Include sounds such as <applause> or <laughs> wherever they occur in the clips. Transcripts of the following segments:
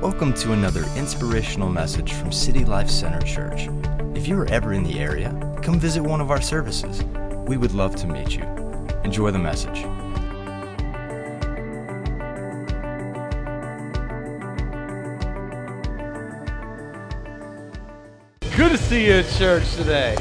Welcome to another inspirational message from City Life Center Church. If you are ever in the area, come visit one of our services. We would love to meet you. Enjoy the message. Good to see you at church today.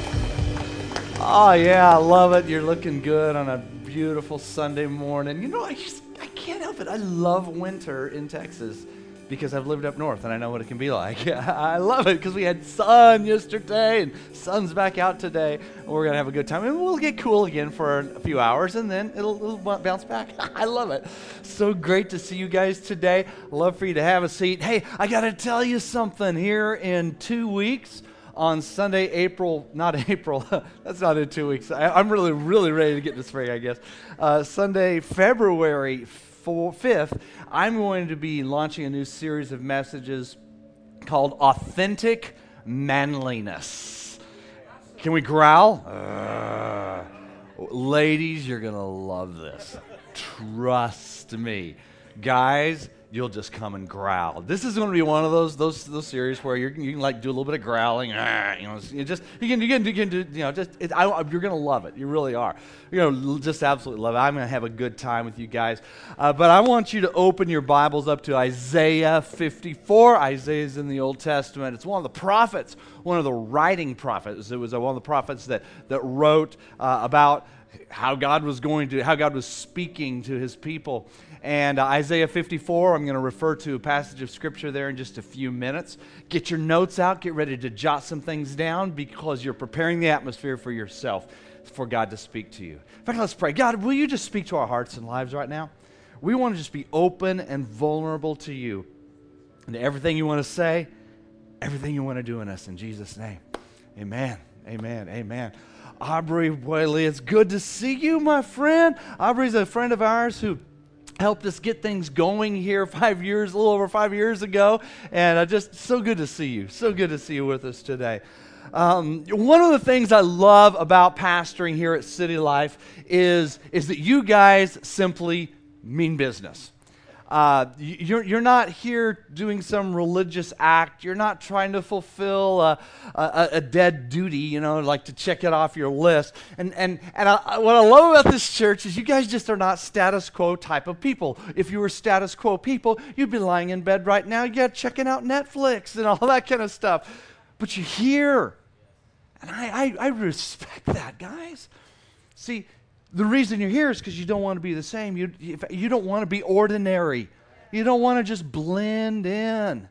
Oh, yeah, I love it. You're looking good on a beautiful Sunday morning. You know, I just I can't help it. I love winter in Texas because I've lived up north and I know what it can be like. <laughs> I love it because we had sun yesterday and sun's back out today. We're going to have a good time. And we'll get cool again for a few hours and then it'll, it'll bounce back. <laughs> I love it. So great to see you guys today. Love for you to have a seat. Hey, I got to tell you something here in two weeks on Sunday, April, not <laughs> April, that's not in two weeks. I, am really, really ready to get to spring, I guess. Uh, Sunday, February 4, 5th, I'm going to be launching a new series of messages called Authentic Manliness. Can we growl? Uh, ladies, you're going to love this. Trust me. Guys, you'll just come and growl. This is going to be one of those those those series where you you can like do a little bit of growling. Ah, you know, you just you can you can you can do you know just it, I, you're going to love it. You really are. Going to just absolutely love it. I'm going to have a good time with you guys. Uh, but I want you to open your Bibles up to Isaiah 54. Isaiah is in the Old Testament. It's one of the prophets, one of the writing prophets. It was one of the prophets that that wrote uh, about how God was going to how God was speaking to His people. And uh, Isaiah 54, I'm going to refer to a passage of scripture there in just a few minutes. Get your notes out, get ready to jot some things down because you're preparing the atmosphere for yourself for God to speak to you. In fact, let's pray. God, will you just speak to our hearts and lives right now? We want to just be open and vulnerable to you. And everything you want to say, everything you want to do in us. In Jesus' name. Amen. Amen. Amen. Aubrey Whaley, it's good to see you, my friend. Aubrey's a friend of ours who helped us get things going here <laughs> five years, a little over five years ago. And uh, just so good to see you. So good to see you with us today. Um, one of the things I love about pastoring here at City Life is, is that you guys simply mean business. Uh, you're, you're not here doing some religious act. You're not trying to fulfill a, a, a, dead duty, you know, like to check it off your list. And, and, and I, what I love about this church is you guys just are not status quo type of people. If you were status quo people, you'd be lying in bed right now, yeah, checking out Netflix <laughs> and all that kind of stuff. But you're here. And I, I, I respect that, guys. See, the reason you're here is because you don't want to be the same. You, you don't want to be ordinary. You don't want to just blend in.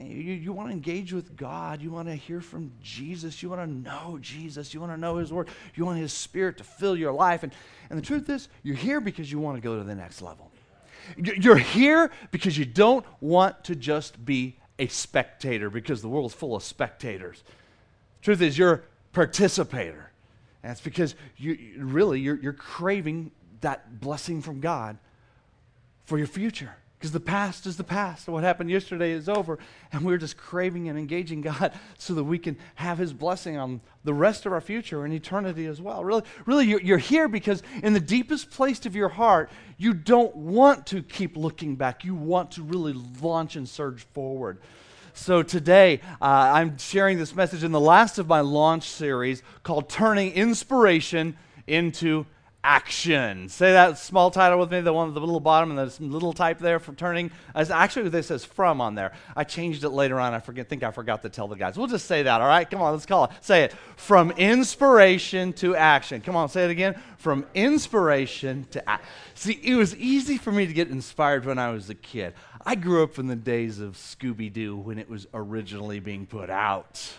You, you want to engage with God. You want to hear from Jesus. You want to know Jesus. You want to know His Word. You want His Spirit to fill your life. And, and the truth is, you're here because you want to go to the next level. You're here because you don't want to just be a spectator because the world's full of spectators. Truth is, you're a participator. And it's because you really you're, you're craving that blessing from God for your future. Because the past is the past. What happened yesterday is over. And we're just craving and engaging God <laughs> so that we can have His blessing on the rest of our future and eternity as well. Really, really you're, you're here because in the deepest place of your heart, you don't want to keep looking back. You want to really launch and surge forward. So today, uh, I'm sharing this message in the last of my launch series called Turning Inspiration into Action. Say that small title with me, the one at the little bottom and the little type there for turning. Actually, this says from on there. I changed it later on. I forget, think I forgot to tell the guys. We'll just say that, all right? Come on, let's call it. Say it. From inspiration to action. Come on, say it again. From inspiration to action. See, it was easy for me to get inspired when I was a kid. I grew up in the days of Scooby Doo when it was originally being put out.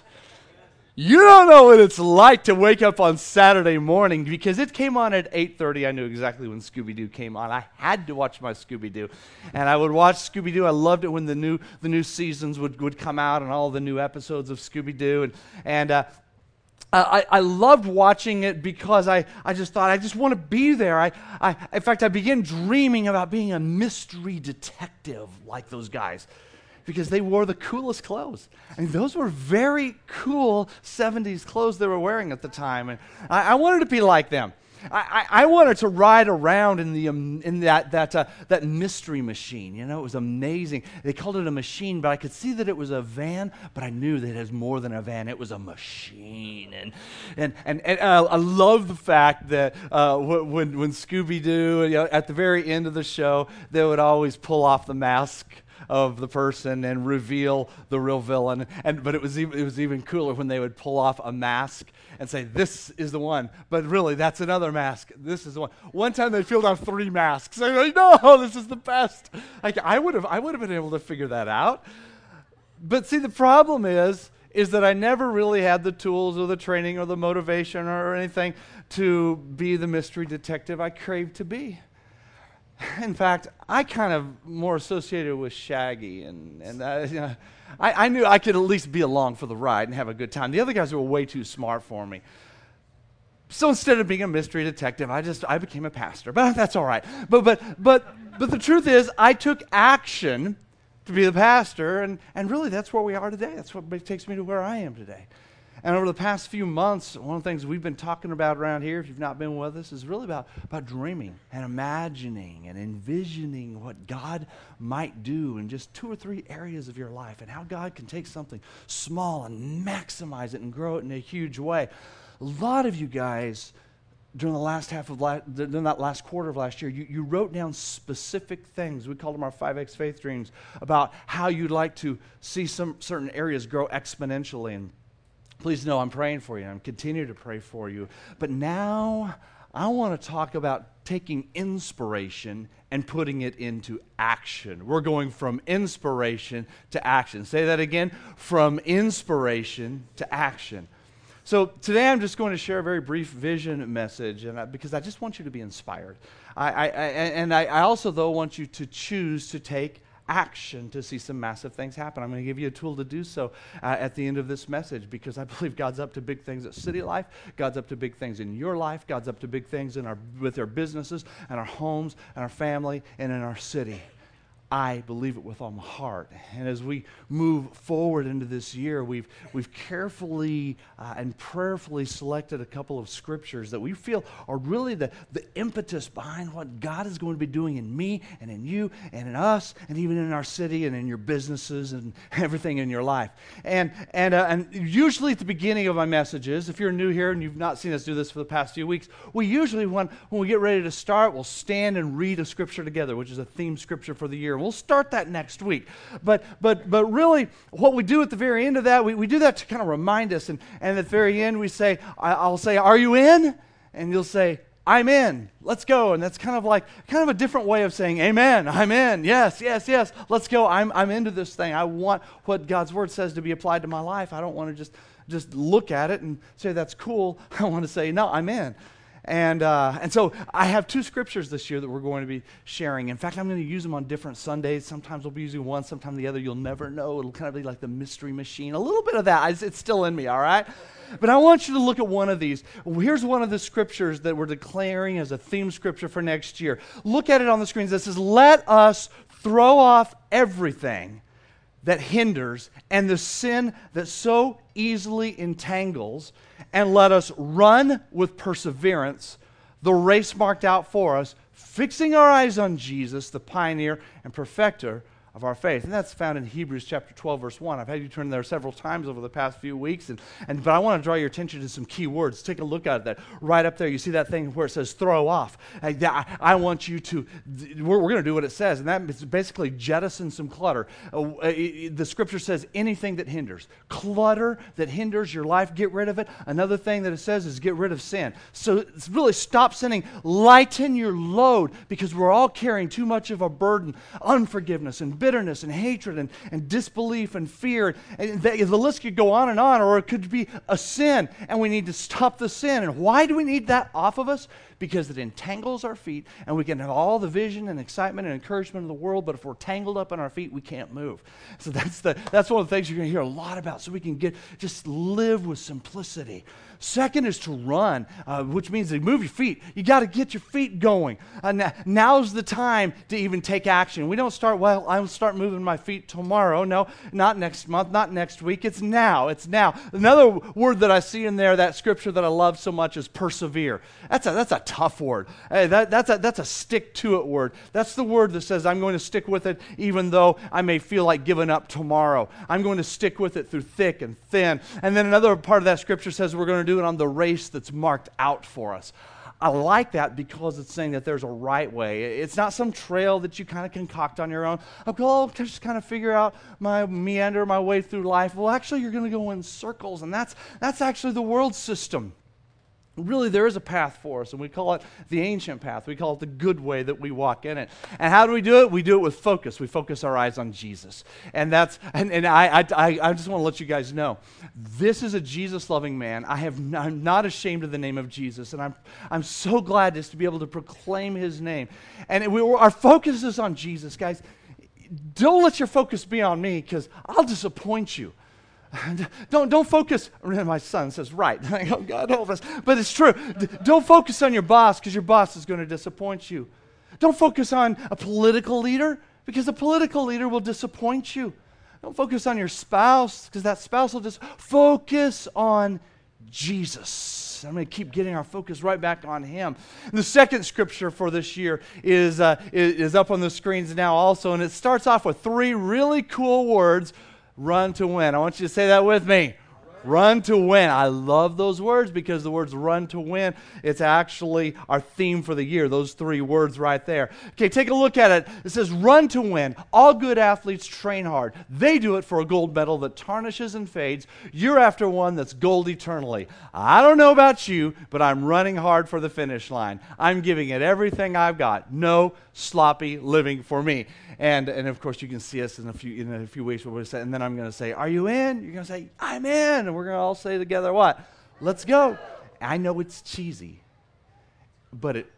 You don't know what it's like to wake up on Saturday morning because it came on at 8:30. I knew exactly when Scooby Doo came on. I had to watch my Scooby Doo, and I would watch Scooby Doo. I loved it when the new the new seasons would, would come out and all the new episodes of Scooby Doo, and and uh, I, I loved watching it because I, I just thought I just want to be there. I, I, in fact, I began dreaming about being a mystery detective like those guys because they wore the coolest clothes. I mean, those were very cool 70s clothes they were wearing at the time. And I, I wanted to be like them. I, I, wanted to ride around in, the, um, in that, that, uh, that mystery machine. You know, it was amazing. They called it a machine, but I could see that it was a van, but I knew that it was more than a van. It was a machine. And, and, and, and uh, I love the fact that uh, when, when Scooby Doo, you know, at the very end of the show, they would always pull off the mask of the person and reveal the real villain. And, but it was, even, it was even cooler when they would pull off a mask and say, This is the one. But really, that's another mask. This is the one. One time they peeled off three masks. I'm like, No, this is the best. Like, I would have I would have been able to figure that out. But see, the problem is, is that I never really had the tools or the training or the motivation or anything to be the mystery detective I craved to be. <laughs> In fact, I kind of more associated with Shaggy, and, and uh, <laughs> you know, I, I knew I could at least be along for the ride and have a good time. The other guys were way too smart for me. So instead of being a mystery detective, I just I became a pastor. <laughs> But that's all right. But but but but the truth is, I took action to be the pastor, and, and really that's where we are today. That's what takes me to where I am today. And over the past few months, one of the things we've been talking about around here, if you've not been with us, is really about, about dreaming and imagining and envisioning what God might do in just two or three areas of your life and how God can take something small and maximize it and grow it in a huge way. A lot of you guys, during the last half of last, during that last quarter of last year, you, you wrote down specific things. We called them our 5X faith dreams about how you'd like to see some certain areas grow exponentially. And Please know I'm praying for you. I'm continue to pray for you. But now I want to talk about taking inspiration and putting it into action. We're going from inspiration to action. Say that again from inspiration to action. So today I'm just going to share a very brief vision message, and I, because I just want you to be inspired. I, I and I, also though want you to choose to take action to see some massive things happen. I'm going to give you a tool to do so uh, at the end of this message because I <laughs> believe God's up to big things at City Life. God's up to big things in your life. God's up to big things in our, with our businesses and our homes and our family and in our city. I believe it with all my heart. And as we move forward into this year, we've, we've carefully uh, and prayerfully selected a couple of scriptures that we feel are really the, the impetus behind what God is going to be doing in me and in you and in us and even in our city and in your businesses and <laughs> everything in your life. And, and, uh, and usually at the beginning of my messages, if you're new here and you've not seen us do this for the past few weeks, we usually, when, when we get ready to start, we'll stand and read a scripture together, which is a theme scripture for the year We'll start that next week. But, but, but really, what we do at the very end of that, we, we do that to kind of remind us. And, and at the very end, we say, I'll say, Are you in? And you'll say, I'm in. Let's go. And that's kind of like kind of a different way of saying, Amen. I'm in. Yes, yes, yes. Let's go. I'm, I'm into this thing. I want what God's word says to be applied to my life. I don't want to just just look at it and say that's cool. <laughs> I want to say, no, I'm in. And, uh, and so I have two scriptures this year that we're going to be sharing. In fact, I'm going to use them on different Sundays. Sometimes we'll be using one, sometimes the other. You'll never know. It'll kind of be like the mystery machine. A little bit of that. It's still in me, all right? But I want you to look at one of these. Here's one of the scriptures that we're declaring as a theme scripture for next year. Look at it on the screen. It says, Let us throw off everything that hinders and the sin that so easily entangles, and let us run with perseverance the race marked out for us, fixing our eyes on Jesus, the pioneer and perfecter of our faith. And that's found in Hebrews chapter 12, verse 1. I've had you turn there several times over the past few weeks. And, and, but I want to draw your attention to some key words. Take a look at that. Right up there, you see that thing where it says throw off. I, I want you to, we're, we're going to do what it says. And that is basically jettison some clutter. Uh, uh the scripture says anything that hinders. Clutter that hinders your life, get rid of it. Another thing that it says is get rid of sin. So it's really stop sinning. Lighten your load because we're all carrying too much of a burden, unforgiveness and bitterness and hatred and, and disbelief and fear. And the, the list could go on and on, or it could be a sin, and we need to stop the sin. And why do we need that off of us? Because it entangles our feet, and we can have all the vision and excitement and encouragement of the world, but if we're tangled up in our feet, we can't move. So that's, the, that's one of the things you're going to hear a lot about, so we can get just live with simplicity. Second is to run, uh, which means to move your feet. You got to get your feet going. Uh, now, now's the time to even take action. We don't start, well, I'll start moving my feet tomorrow. No, not next month, not next week. It's now. It's now. Another word that I see in there, that scripture that I love so much, is persevere. That's a, that's a tough word. Hey, that, that's, a, that's a stick to it word. That's the word that says, I'm going to stick with it even though I may feel like giving up tomorrow. I'm going to stick with it through thick and thin. And then another part of that scripture says we're going to do it on the race that's marked out for us. I like that because it's saying that there's a right way. It's not some trail that you kind of concoct on your own. I'll go, I'll just kind of figure out my meander my way through life. Well, actually, you're going to go in circles, and that's, that's actually the world system really there is a path for us and we call it the ancient path. We call it the good way that we walk in it. And how do we do it? We do it with focus. We focus our eyes on jesus. And that's and, and I, I, I just want to let you guys know this is a jesus loving man. I have n- i'm not ashamed of the name of jesus and i'm i'm so glad just to be able to proclaim his name. And we, our focus is on jesus guys. Don't let your focus be on me because i'll disappoint you <laughs> don't, don't focus. My son says, right. Go, <laughs> God help us. But it's true. don't focus on your boss because your boss is going to disappoint you. Don't focus on a political leader because a political leader will disappoint you. Don't focus on your spouse because that spouse will just focus on Jesus. I'm going to keep getting our focus right back on Him. And the second scripture for this year is, uh, is up on the screens now also, and it starts off with three really cool words Run to win. I want you to say that with me. Run to win. I love those words because the words run to win, it's actually our theme for the year, those three words right there. Okay, take a look at it. It says, Run to win. All good athletes train hard. They do it for a gold medal that tarnishes and fades. You're after one that's gold eternally. I don't know about you, but I'm running hard for the finish line. I'm giving it everything I've got. No sloppy living for me. And, and of course, you can see us in a few, in a few weeks. Where we say, and then I'm going to say, Are you in? You're going to say, I'm in. And we're going to all say together, What? Let's go. I know it's cheesy, but it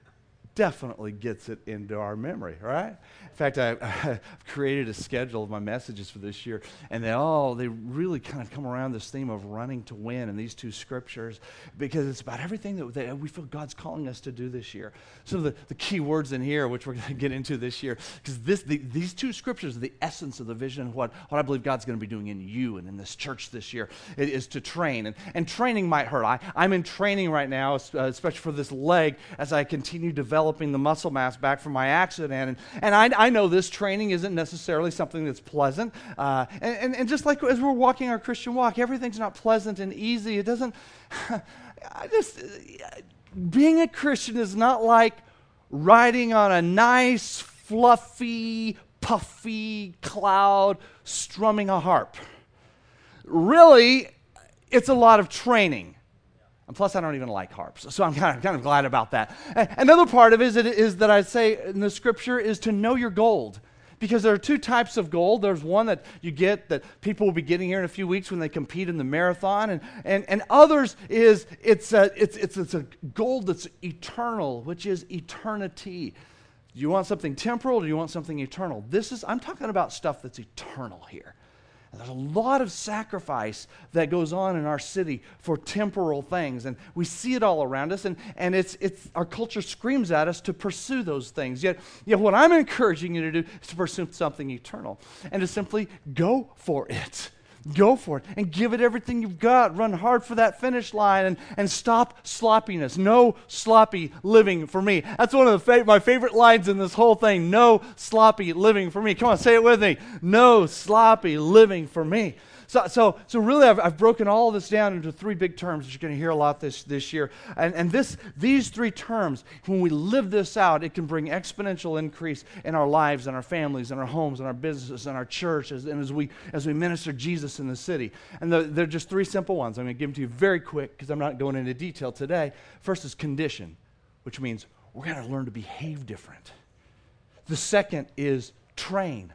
definitely gets it into our memory, right? In fact, I, <laughs> have created a schedule of my messages for this year, and they all they really kind of come around this theme of running to win in these two scriptures because it's about everything that, that we feel God's calling us to do this year. Some of the, the key words in here, which we're going <laughs> to get into this year, because this the, these two scriptures are the essence of the vision of what, what I believe God's going to be doing in you and in this church this year. It is to train, and, and training might hurt. I, I'm in training right now, uh, especially for this leg, as I continue developing the muscle mass back from my accident, and, and I I know this training isn't necessarily something that's pleasant. Uh, and, and, and, just like as we're walking our Christian walk, everything's not pleasant and easy. It doesn't, <laughs> I just, being a Christian is not like riding on a nice, fluffy, puffy cloud strumming a harp. Really, it's a lot of training. And plus, I don't even like harps. So I'm kind of, kind of glad about that. Another part of it is, that I say in the scripture is to know your gold. Because there are two types of gold. There's one that you get that people will be getting here in a few weeks when they compete in the marathon. And, and, and others is it's a, it's, it's, it's a gold that's eternal, which is eternity. Do you want something temporal or do you want something eternal? This is, I'm talking about stuff that's eternal here. There's a lot of sacrifice that goes on in our city for temporal things. And we see it all around us, and, and it's, it's, our culture screams at us to pursue those things. Yet, yet, what I'm encouraging you to do is to pursue something eternal and to simply go for it. Go for it and give it everything you've got. Run hard for that finish line and, and stop sloppiness. No sloppy living for me. That's one of the fa- my favorite lines in this whole thing. No sloppy living for me. Come on, say it with me. No sloppy living for me. So, so, so really, I've, I've broken all of this down into three big terms that you're going to hear a lot this, this year. And, and this, these three terms, when we live this out, it can bring exponential increase in our lives and our families and our homes and our businesses and our churches and as we, as we minister Jesus in the city. And the, they're just three simple ones. I'm going to give them to you very quick because I'm not going into detail today. First is condition, which means we're going to learn to behave different. The second is train.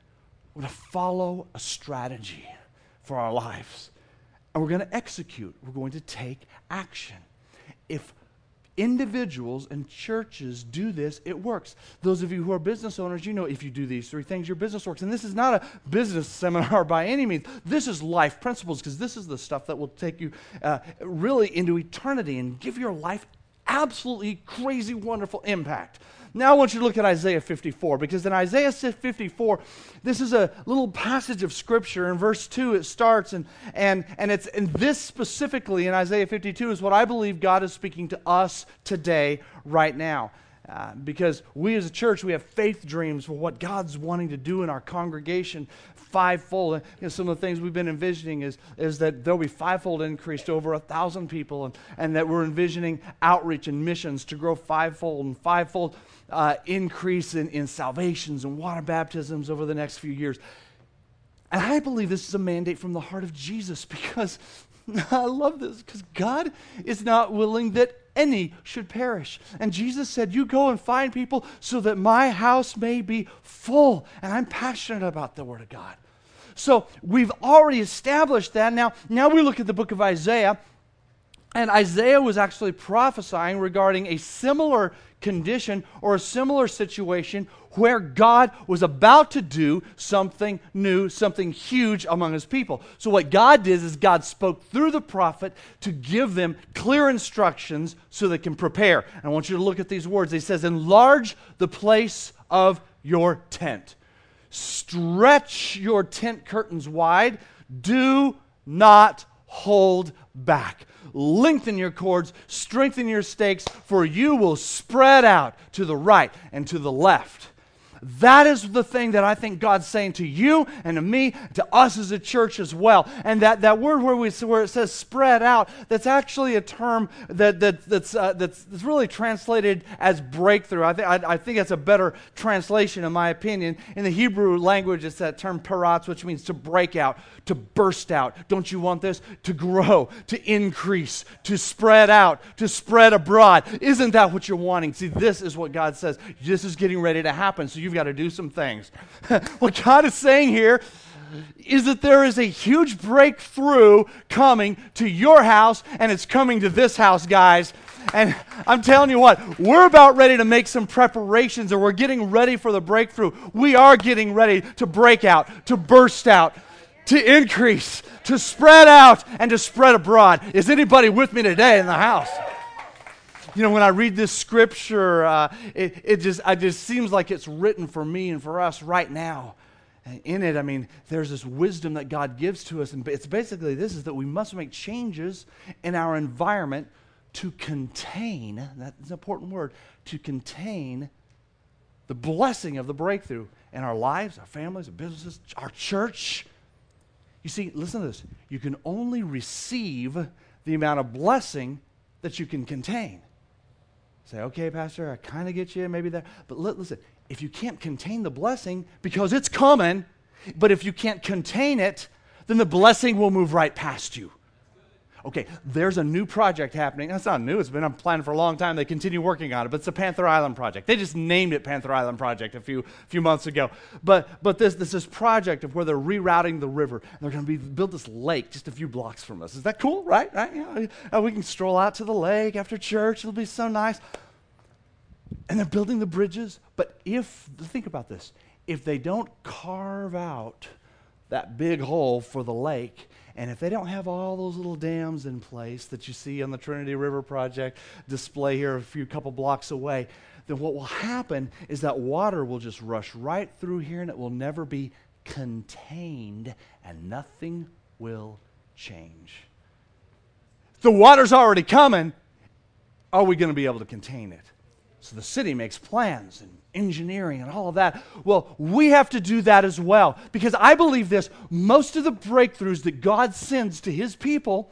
We're going to follow a strategy for our lives. And we're going to execute, we're going to take action. If individuals and churches do this, it works. Those of you who are business owners, you know if you do these three things, your business works. And this is not a business seminar <laughs> by any means. This is life principles because this is the stuff that will take you uh, really into eternity and give your life absolutely crazy, wonderful impact. Now I want you to look at Isaiah 54 because in Isaiah 54, this is a little passage of scripture. In verse 2, it starts, and, and, and it's and this specifically in Isaiah 52 is what I believe God is speaking to us today, right now. Uh, because we as a church, we have faith dreams for what God's wanting to do in our congregation fivefold. You know, some of the things we've been envisioning is, is that there'll be fivefold increase to over a thousand people, and, and that we're envisioning outreach and missions to grow fivefold and fivefold uh, increase in, in salvations and water baptisms over the next few years. And I believe this is a mandate from the heart of Jesus because <laughs> I love this because God is not willing that any should perish. And Jesus said, You go and find people so that my house may be full. And I'm passionate about the Word of God. So we've already established that. Now, now we look at the book of Isaiah. And Isaiah was actually prophesying regarding a similar condition or a similar situation where God was about to do something new, something huge among his people. So, what God did is God spoke through the prophet to give them clear instructions so they can prepare. And I want you to look at these words. He says, Enlarge the place of your tent, stretch your tent curtains wide, do not hold back lengthen your cords, strengthen your stakes, for you will spread out to the right and to the left. That is the thing that I think God's saying to you and to me, to us as a church as well. And that, that word where, we, where it says spread out, that's actually a term that, that, that's, uh, that's, really translated as breakthrough. I, th- I, I think that's a better translation, in my opinion. In the Hebrew language, it's that term paratz, which means to break out, to burst out. Don't you want this? To grow, to increase, to spread out, to spread abroad. Isn't that what you're wanting? See, this is what God says. This is getting ready to happen. So you've got to do some things. <laughs> what God is saying here is that there is a huge breakthrough coming to your house, and it's coming to this house, guys. And I'm telling you what, we're about ready to make some preparations, or we're getting ready for the breakthrough. We are getting ready to break out, to burst out, to increase, to spread out, and to spread abroad. Is anybody with me today in the house? You know, when I read this scripture, uh, it, it, just, it just seems like it's written for me and for us right now. And in it, I mean, there's this wisdom that God gives to us. And it's basically this is that we must make changes in our environment to contain, that's an important word, to contain the blessing of the breakthrough in our lives, our families, our businesses, our church. You see, listen to this. You can only receive the amount of blessing that you can contain. Say, okay, Pastor, I kind of get you, maybe there. But listen, if you can't contain the blessing, because it's coming, but if you can't contain it, then the blessing will move right past you. Okay, there's a new project happening. That's not new, it's been planned for a long time. They continue working on it, but it's the Panther Island Project. They just named it Panther Island Project a few, few months ago. But, but this, this, this project of where they're rerouting the river, and they're going to be, build this lake just a few blocks from us. Is that cool, right? right? You know, uh, we can stroll out to the lake after church, it'll be so nice. And they're building the bridges, but if, think about this, if they don't carve out that big hole for the lake, and if they don't have all those little dams in place that you see on the Trinity River Project display here a few couple blocks away, then what will happen is that water will just rush right through here and it will never be contained and nothing will change. The water's already coming. Are we going to be able to contain it? So the city makes plans and engineering and all of that. Well, we have to do that as well because I believe this most of the breakthroughs that God sends to his people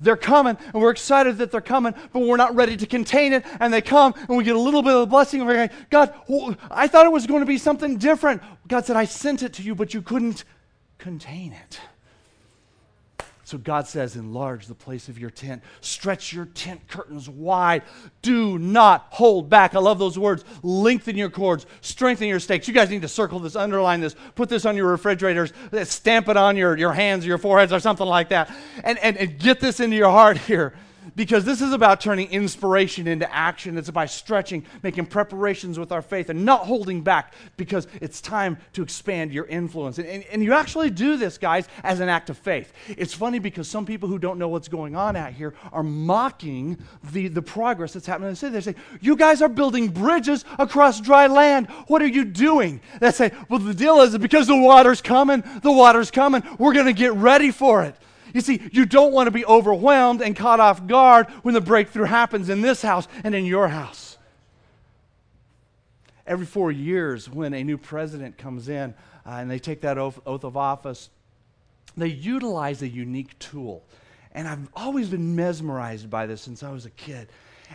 they're coming and we're excited that they're coming, but we're not ready to contain it. And they come and we get a little bit of the blessing. And we're going, God, I thought it was going to be something different. God said, I sent it to you, but you couldn't contain it. So God says, enlarge the place of your tent, stretch your tent curtains wide, do not hold back. I love those words. Lengthen your cords, strengthen your stakes. You guys need to circle this, underline this, put this on your refrigerators, stamp it on your, your hands or your foreheads or something like that, and, and, and get this into your heart here because this is about turning inspiration into action. It's about stretching, making preparations with our faith, and not holding back because it's time to expand your influence. And, and, and, you actually do this, guys, as an act of faith. It's funny because some people who don't know what's going on out here are mocking the, the progress that's happening in the city. They say, You guys are building bridges across dry land. What are you doing? They say, Well, the deal is because the water's coming, the water's coming. We're going to get ready for it. You see, you don't want to be overwhelmed and caught off guard when the breakthrough happens in this house and in your house. Every four years, when a new president comes in uh, and they take that oath, oath of office, they utilize a unique tool. And I've always been mesmerized by this since I was a kid.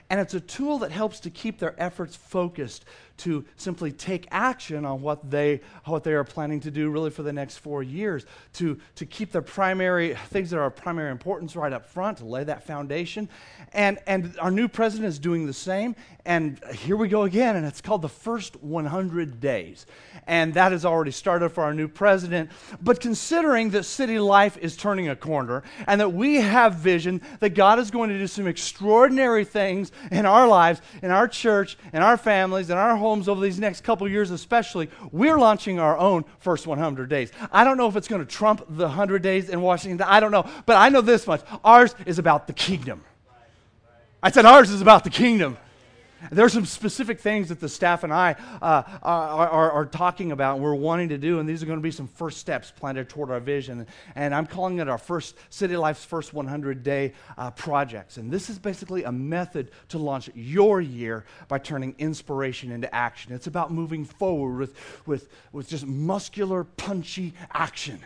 And it's a tool that helps to keep their efforts focused to simply take action on what they, what they are planning to do really for the next four years, to, to keep their primary things that are of primary importance right up front, to lay that foundation. And, and our new president is doing the same. And here we go again, and it's called the first 100 days. And that has already started for our new president. But considering that city life is turning a corner and that we have vision that God is going to do some extraordinary things in our lives, in our church, in our families, in our homes over these next couple years, especially, we're launching our own first 100 days. I don't know if it's going to trump the 100 days in Washington. I don't know. But I know this much ours is about the kingdom. I said ours is about the kingdom. There are some specific things that the staff and I uh, are, are, are, talking about and we're wanting to do, and these are going to be some first steps planted toward our vision. And I'm calling it our first City Life's first 100 day uh, projects. And this is basically a method to launch your year by turning inspiration into action. It's about moving forward with, with, with just muscular, punchy action.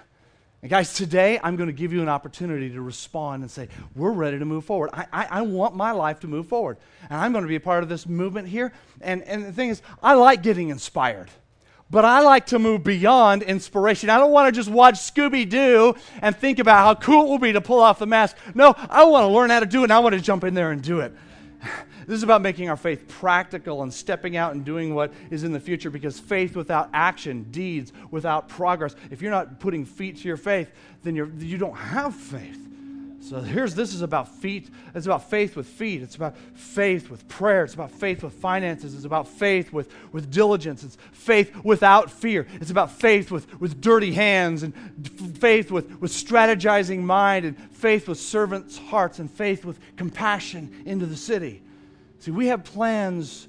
And guys, today I'm going to give you an opportunity to respond and say, We're ready to move forward. I, I, I, want my life to move forward. And I'm going to be a part of this movement here. And, and the thing is, I like getting inspired, but I like to move beyond inspiration. I don't want to just watch Scooby Doo and think about how cool it will be to pull off the mask. No, I want to learn how to do it, and I want to jump in there and do it. This is about making our faith practical and stepping out and doing what is in the future because faith without action, deeds without progress, if you're not putting feet to your faith, then you're, you don't have faith. So here's this is about feet. It's about faith with feet. It's about faith with prayer. It's about faith with finances. It's about faith with, with diligence. It's faith without fear. It's about faith with, with dirty hands and faith with, with strategizing mind and faith with servants' hearts and faith with compassion into the city. See, we have plans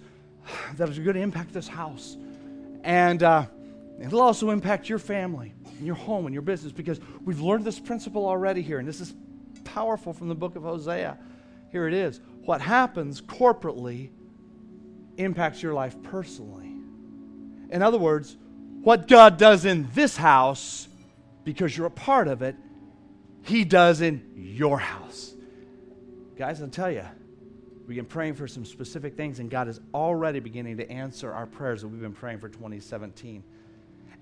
that are going to impact this house. And uh, it'll also impact your family and your home and your business because we've learned this principle already here. And this is powerful from the book of Hosea. Here it is. What happens corporately impacts your life personally. In other words, what God does in this house, because you're a part of it, He does in your house. Guys, I'll tell you, we begin praying for some specific things, and God is already beginning to answer our prayers that we've been praying for 2017.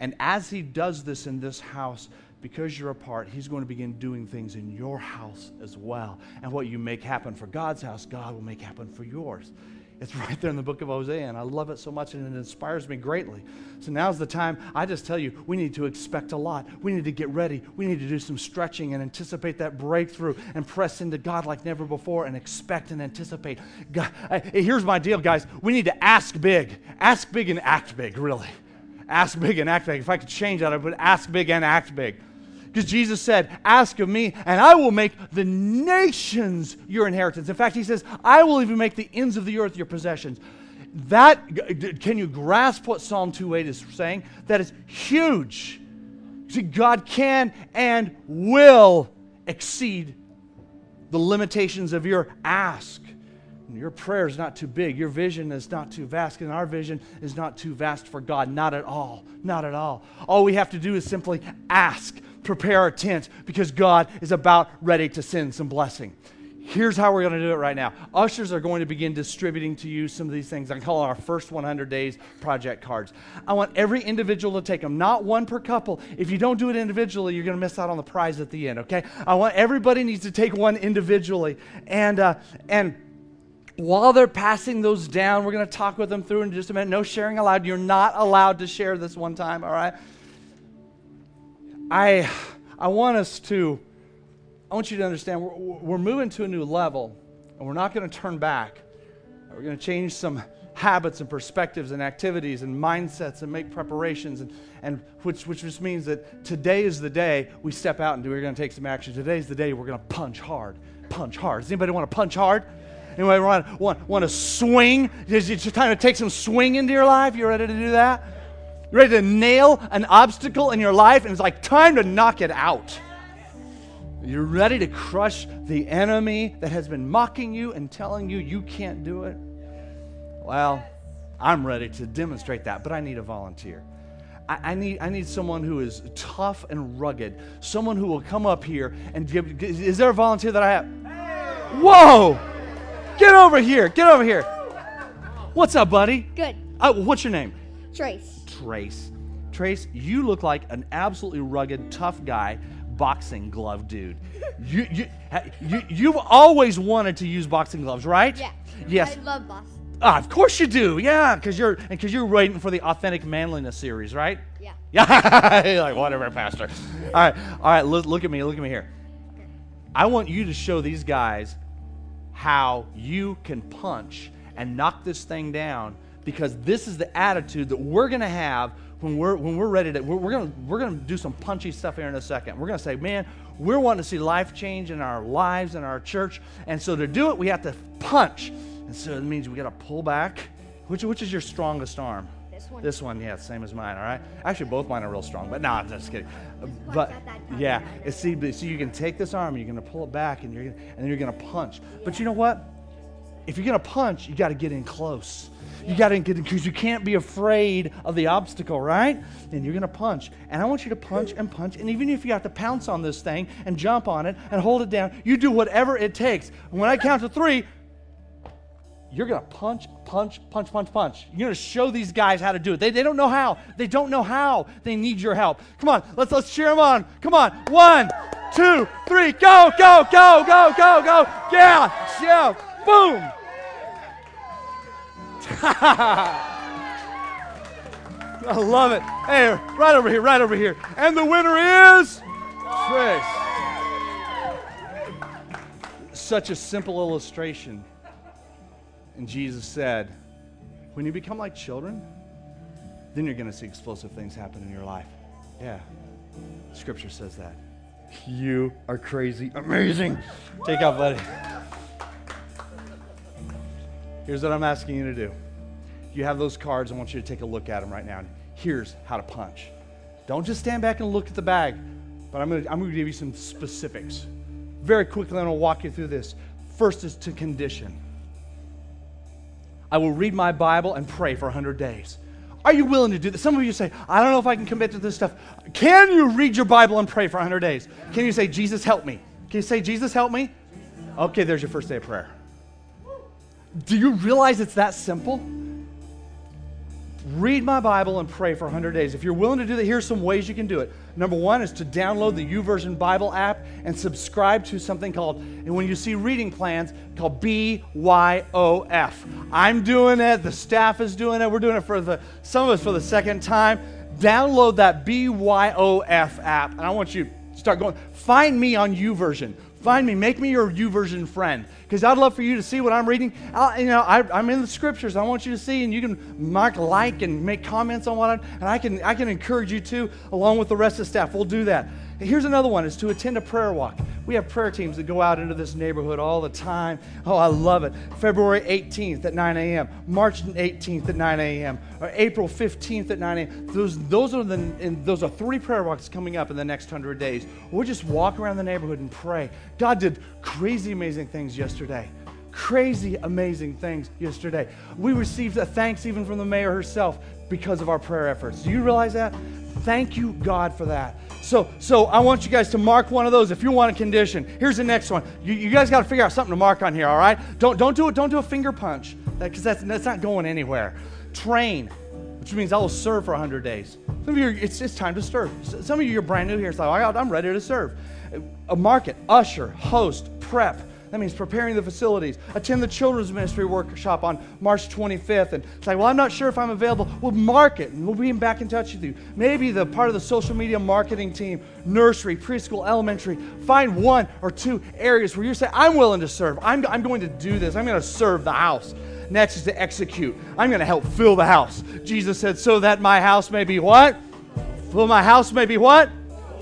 And as He does this in this house, because you're a part, He's going to begin doing things in your house as well. And what you make happen for God's house, God will make happen for yours. It's <laughs> right there in the book of Hosea, and I love it so much, and it inspires me greatly. So now's the time. I just tell you, we need to expect a lot. We need to get ready. We need to do some stretching and anticipate that breakthrough and press into God like never before and expect and anticipate. God, here's my deal, guys. We need to ask big. Ask big and act big, really. Ask big and act big. If I could change that, I would ask big and act big. Because Jesus said, Ask of me, and I will make the nations your inheritance. In fact, he says, I will even make the ends of the earth your possessions. That, can you grasp what Psalm 2:8 is saying? That is huge. See, God can and will exceed the limitations of your ask. Your prayer is not too big. Your vision is not too vast. And our vision is not too vast for God. Not at all. Not at all. All we have to do is simply ask prepare a tent because God is about ready to send some blessing. Here's how we're going to do it right now. Ushers are going to begin distributing to you some of these things. I call it our first 100 days project cards. I want every individual to take them, not one per couple. If you don't do it individually, you're going to miss out on the prize at the end, okay? I want everybody needs to take one individually. And, uh, and, while they're passing those down, we're going to talk with them through in just a minute. No sharing allowed. You're not allowed to share this one time, all right? I, I want us to, I want you to understand we're, we're moving to a new level and we're not going to turn back. We're going to change some habits and perspectives and activities and mindsets and make preparations and, and which, which just means that today is the day we step out and do, we're going to take some action. Today is the day we're going to punch hard. Punch hard. Does anybody want to punch hard? Anybody want, want, want to swing? Is it time to take some swing into your life? You ready to do that? You ready to nail an obstacle in your life and it's like time to knock it out. You're ready to crush the enemy that has been mocking you and telling you you can't do it. Well, I'm ready to demonstrate that, but I need a volunteer. I, I, need, I need someone who is tough and rugged, someone who will come up here and give. Is there a volunteer that I have? Whoa! Get over here. Get over here. What's up, buddy? Good. Uh, what's your name? Trace. Trace. Trace, you look like an absolutely rugged, tough guy, boxing glove dude. You, you, you, you've always wanted to use boxing gloves, right? Yeah. Yes. I love boss. Ah, of course you do. Yeah, because you're because you're waiting for the authentic manliness series, right? Yeah. <laughs> Yeah. Like whatever, Pastor. All right, all right. Look, look at me. Look at me here. I want you to show these guys how you can punch and knock this thing down because this is the attitude that we're going to have when we're when we're ready to we're, we're going to we're going to do some punchy stuff here in a second. We're going to say, "Man, we're wanting to see life change in our lives and our church." And so to do it, we have to punch. And so it means we got to pull back. Which which is your strongest arm? This one. This one, yeah, same as mine. All right. Actually, both mine are real strong, but no, I'm just kidding. But at that time, yeah, it's, see, so you can take this arm, you're gonna pull it back, and you're gonna, and then you're gonna punch. But you know what? If you're gonna punch, you got to get in close. You got to get in because you can't be afraid of the obstacle, right? And you're gonna punch, and I want you to punch and punch, and even if you have to pounce on this thing and jump on it and hold it down, you do whatever it takes. When I count to three, you're going to punch, punch, punch, punch, punch. You're going to show these guys how to do it. They, they don't know how. They don't know how. They need your help. Come on, let's, let's cheer them on. Come on. One, two, three. Go, go, go, go, go, go. Yeah, yeah. Boom. <laughs> I love it. Hey, right over here, right over here. And the winner is Trace. Such a simple illustration. And Jesus said, when you become like children, then you're going to see explosive things happen in your life. Yeah. Scripture says that. You are crazy. Amazing. Take off, buddy. Here's what I'm asking you to do. You have those cards. I want you to take a look at them right now. Here's how to punch. Don't just stand back and look at the bag, but I'm going to I'm going to give you some specifics. Very quickly, I'm going to walk you through this. First is to condition. I will read my Bible and pray for 100 days. Are you willing to do this? Some of you say, I don't know if I can commit to this stuff. Can you read your Bible and pray for 100 days? Can you say, Jesus, help me? Can you say, Jesus, help me? Okay, there's your first day of prayer. Do you realize it's that simple? Read my Bible and pray for 100 days. If you're willing to do that, here's some ways you can do it. Number one is to download the YouVersion Bible app and subscribe to something called, and when you see reading plans, called BYOF. I'm doing it, the staff is doing it, we're doing it for the, some of us for the second time. Download that BYOF app, and I want you to start going. Find me on YouVersion. Find me, make me your YouVersion friend, because I'd love for you to see what I'm reading. i you know, I, I'm in the scriptures. I want you to see, and you can mark like and make comments on what I'm, and I can, I can encourage you too, along with the rest of the staff. We'll do that. Here's another one: is to attend a prayer walk. We have prayer teams that go out into this neighborhood all the time. Oh, I love it. February 18th at 9 a.m., March 18th at 9 a.m., or April 15th at 9 a.m. Those, those are the, those are three prayer walks coming up in the next hundred days. We'll just walk around the neighborhood and pray. God did crazy, amazing things yesterday crazy, amazing things yesterday. We received a thanks even from the mayor herself because of our prayer efforts. Do you realize that? Thank you, God, for that. So, so I want you guys to mark one of those if you want a condition. Here's the next one. You, you guys got to figure out something to mark on here, all right? Don't, don't do it. Don't do a finger punch because that's, that's not going anywhere. Train, which means I will serve for 100 days. Some of you, it's, it's time to serve. Some of you are brand new here. It's like, right, I'm ready to serve. Uh, a market, usher, host, prep, That means preparing the facilities. Attend the children's ministry workshop on March 25th. And like, well, I'm not sure if I'm available. We'll mark it and we'll be back in touch with you. Maybe the part of the social media marketing team, nursery, preschool, elementary, find one or two areas where you say, I'm willing to serve. I'm, I'm going to do this. I'm going to serve the house. Next is to execute. I'm going to help fill the house. Jesus said, so that my house may be what? Full my house may be what?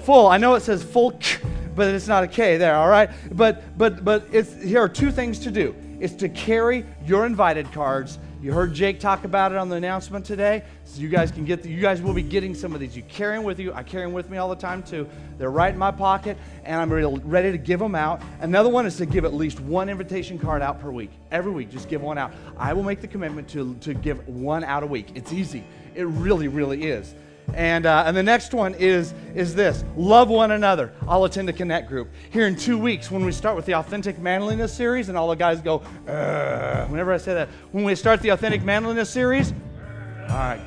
Full. I know it says full, but it's not a K there, all right? But but but it's here are two things to do. It's to carry your invited cards. You heard Jake talk about it on the announcement today. So you guys can get the, you guys will be getting some of these. You carry them with you. I carry them with me all the time too. They're right in my pocket, and I'm ready, to give them out. Another one is to give at least one invitation card out per week. Every week, just give one out. I will make the commitment to, to give one out a week. It's easy. It really, really is. And, uh, and the next one is, is this love one another. I'll attend a connect group. Here in two weeks, when we start with the Authentic Manliness series, and all the guys go, whenever I say that, when we start the Authentic Manliness series, all right,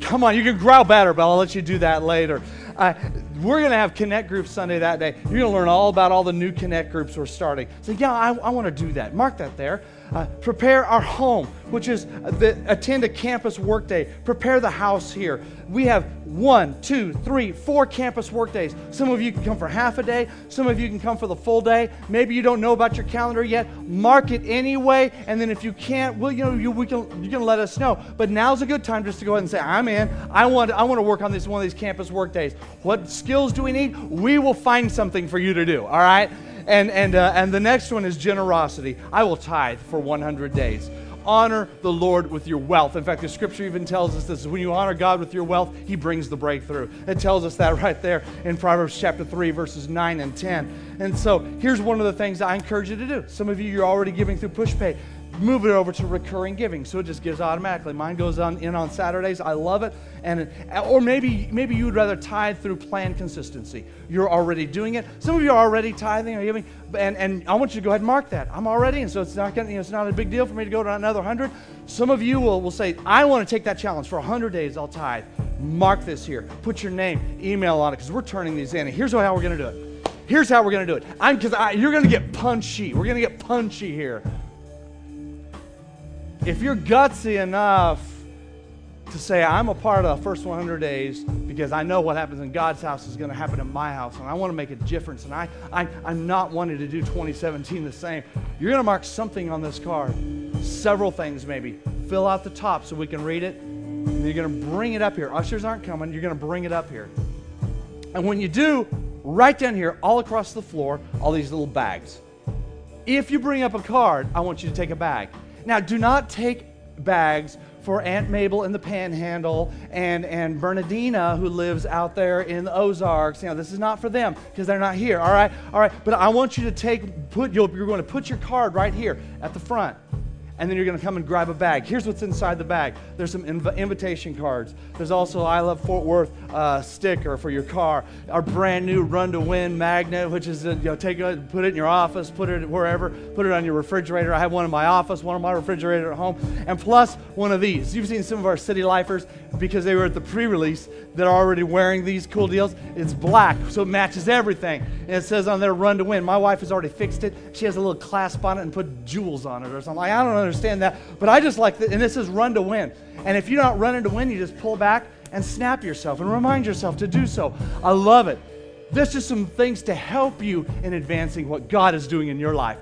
come on, you can growl better, but I'll let you do that later. Uh, we're going to have Connect Group Sunday that day. You're going to learn all about all the new Connect groups we're starting. So, yeah, I, I want to do that. Mark that there. Uh, prepare our home, which is the, attend a campus workday. Prepare the house here. We have one, two, three, four campus workdays. Some of you can come for half a day. Some of you can come for the full day. Maybe you don't know about your calendar yet. Mark it anyway, and then if you can't, well, you know, you, we can, you can let us know. But now's a good time just to go ahead and say, I'm in. I want, I want to work on this one of these campus workdays. What skills do we need? We will find something for you to do. All right. And, and, uh, and the next one is generosity. I will tithe for 100 days. Honor the Lord with your wealth. In fact, the scripture even tells us this when you honor God with your wealth, He brings the breakthrough. It tells us that <laughs> right there in Proverbs chapter 3, verses 9 and 10. And so here's one of the things I encourage you to do. Some of you, you're already giving through PushPay move it over to recurring giving. So it just gives automatically. Mine goes on in on saturdays. I love it. And or maybe maybe you would rather tithe through plan consistency. You're already doing it. Some of you are already tithing or giving. And, and i want you to go ahead and mark that. I'm already and so it's not gonna, you know, it's not a big deal for me to go to another 100 some of you will, will say i want to take that challenge. For 100 days i'll tithe. Mark this here. Put your name email on it because we're turning these in. And here's how we're to do it. Here's how we're to do it. I'm because you're to get punchy. We're to get punchy here if you're gutsy enough to say, I'm a part of the first 100 days because I know what happens in God's house is going to happen in my house, and I want to make a difference, and I, I, I'm not wanting to do 2017 the same, you're going to mark something on this card. Several things, maybe. Fill out the top so we can read it, and you're going to bring it up here. Ushers aren't coming, you're going to bring it up here. And when you do, right down here, all across the floor, all these little bags. If you bring up a card, I want you to take a bag. Now, do not take bags for Aunt Mabel in the Panhandle and, and Bernadina who lives out there in the Ozarks. You know, this is not for them because they're not here. All right, all right. But I want you to take put you're going to put your card right here at the front and then you're going to come and grab a bag. Here's what's inside the bag. There's some inv- invitation cards. There's also I Love Fort Worth uh, sticker for your car. Our brand new Run to Win magnet, which is uh, you know take it, put it in your office, put it wherever, put it on your refrigerator. I have one in my office, one in my refrigerator at home, and plus one of these. You've seen some of our city lifers because they were at the pre-release that are already wearing these cool deals. It's black, so it matches everything. And it says on there Run to Win. My wife has already fixed it. She has a little clasp on it and put jewels on it or something. Like, I don't understand that, but I just like that. And this is run to win. And if you're not running to win, you just pull back and snap yourself and remind yourself to do so. I love it. This is some things to help you in advancing what God is doing in your life.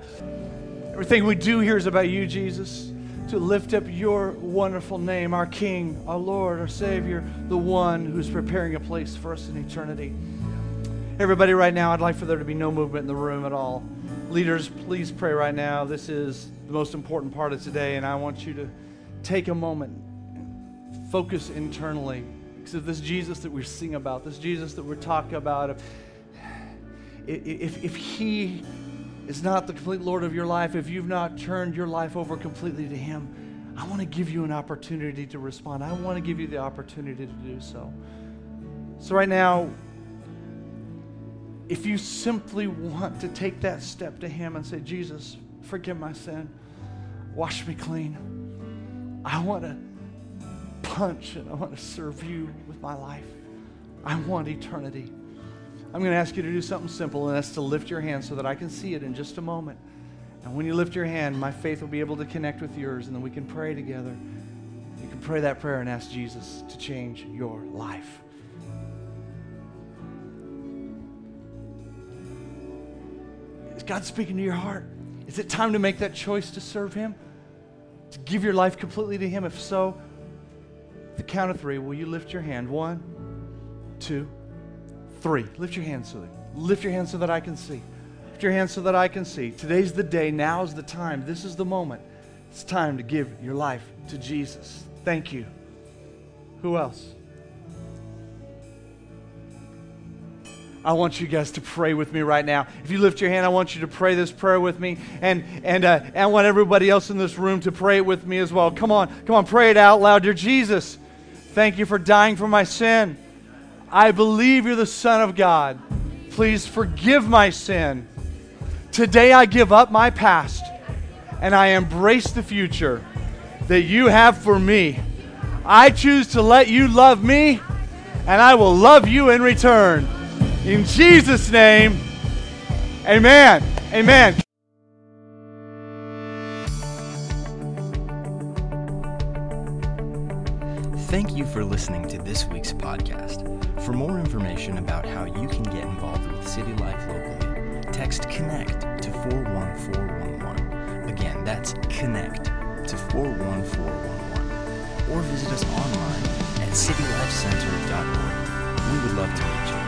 Everything we do here is about you, Jesus, to lift up your wonderful name, our King, our Lord, our Savior, the one who's preparing a place for us in eternity. Everybody, right now, I'd like for there to be no movement in the room at all. Leaders, please pray right now. This is the most important part of today, and I want you to take a moment, focus internally. Because this Jesus that we sing about, this Jesus that we're talking about, if, if, if He is not the complete Lord of your life, if you've not turned your life over completely to Him, I want to give you an opportunity to respond. I want to give you the opportunity to do so. So, right now, if you simply want to take that step to Him and say, Jesus, forgive my sin, wash me clean, I want to punch and I want to serve you with my life. I want eternity. I'm going to ask you to do something simple, and that's to lift your hand so that I can see it in just a moment. And when you lift your hand, my faith will be able to connect with yours, and then we can pray together. You can pray that prayer and ask Jesus to change your life. Is God speaking to your heart? Is it time to make that choice to serve Him? To give your life completely to Him? If so, the count of three, will you lift your hand? One, two, three. Lift your hand so that, lift your hand so that I can see. Lift your hand so that I can see. Today's the day. Now is the time. This is the moment. It's time to give your life to Jesus. Thank you. Who else? I want you guys to pray with me right now. If you lift your hand, I want you to pray this prayer with me. And, and uh, I want everybody else in this room to pray it with me as well. Come on, come on, pray it out loud. Dear Jesus, thank you for dying for my sin. I believe you're the Son of God. Please forgive my sin. Today I give up my past and I embrace the future that you have for me. I choose to let you love me and I will love you in return. In Jesus' name, amen. Amen. Thank you for listening to this week's podcast. For more information about how you can get involved with City Life locally, text CONNECT to 41411. Again, that's CONNECT to 41411. Or visit us online at citylifecenter.org. We would love to meet you.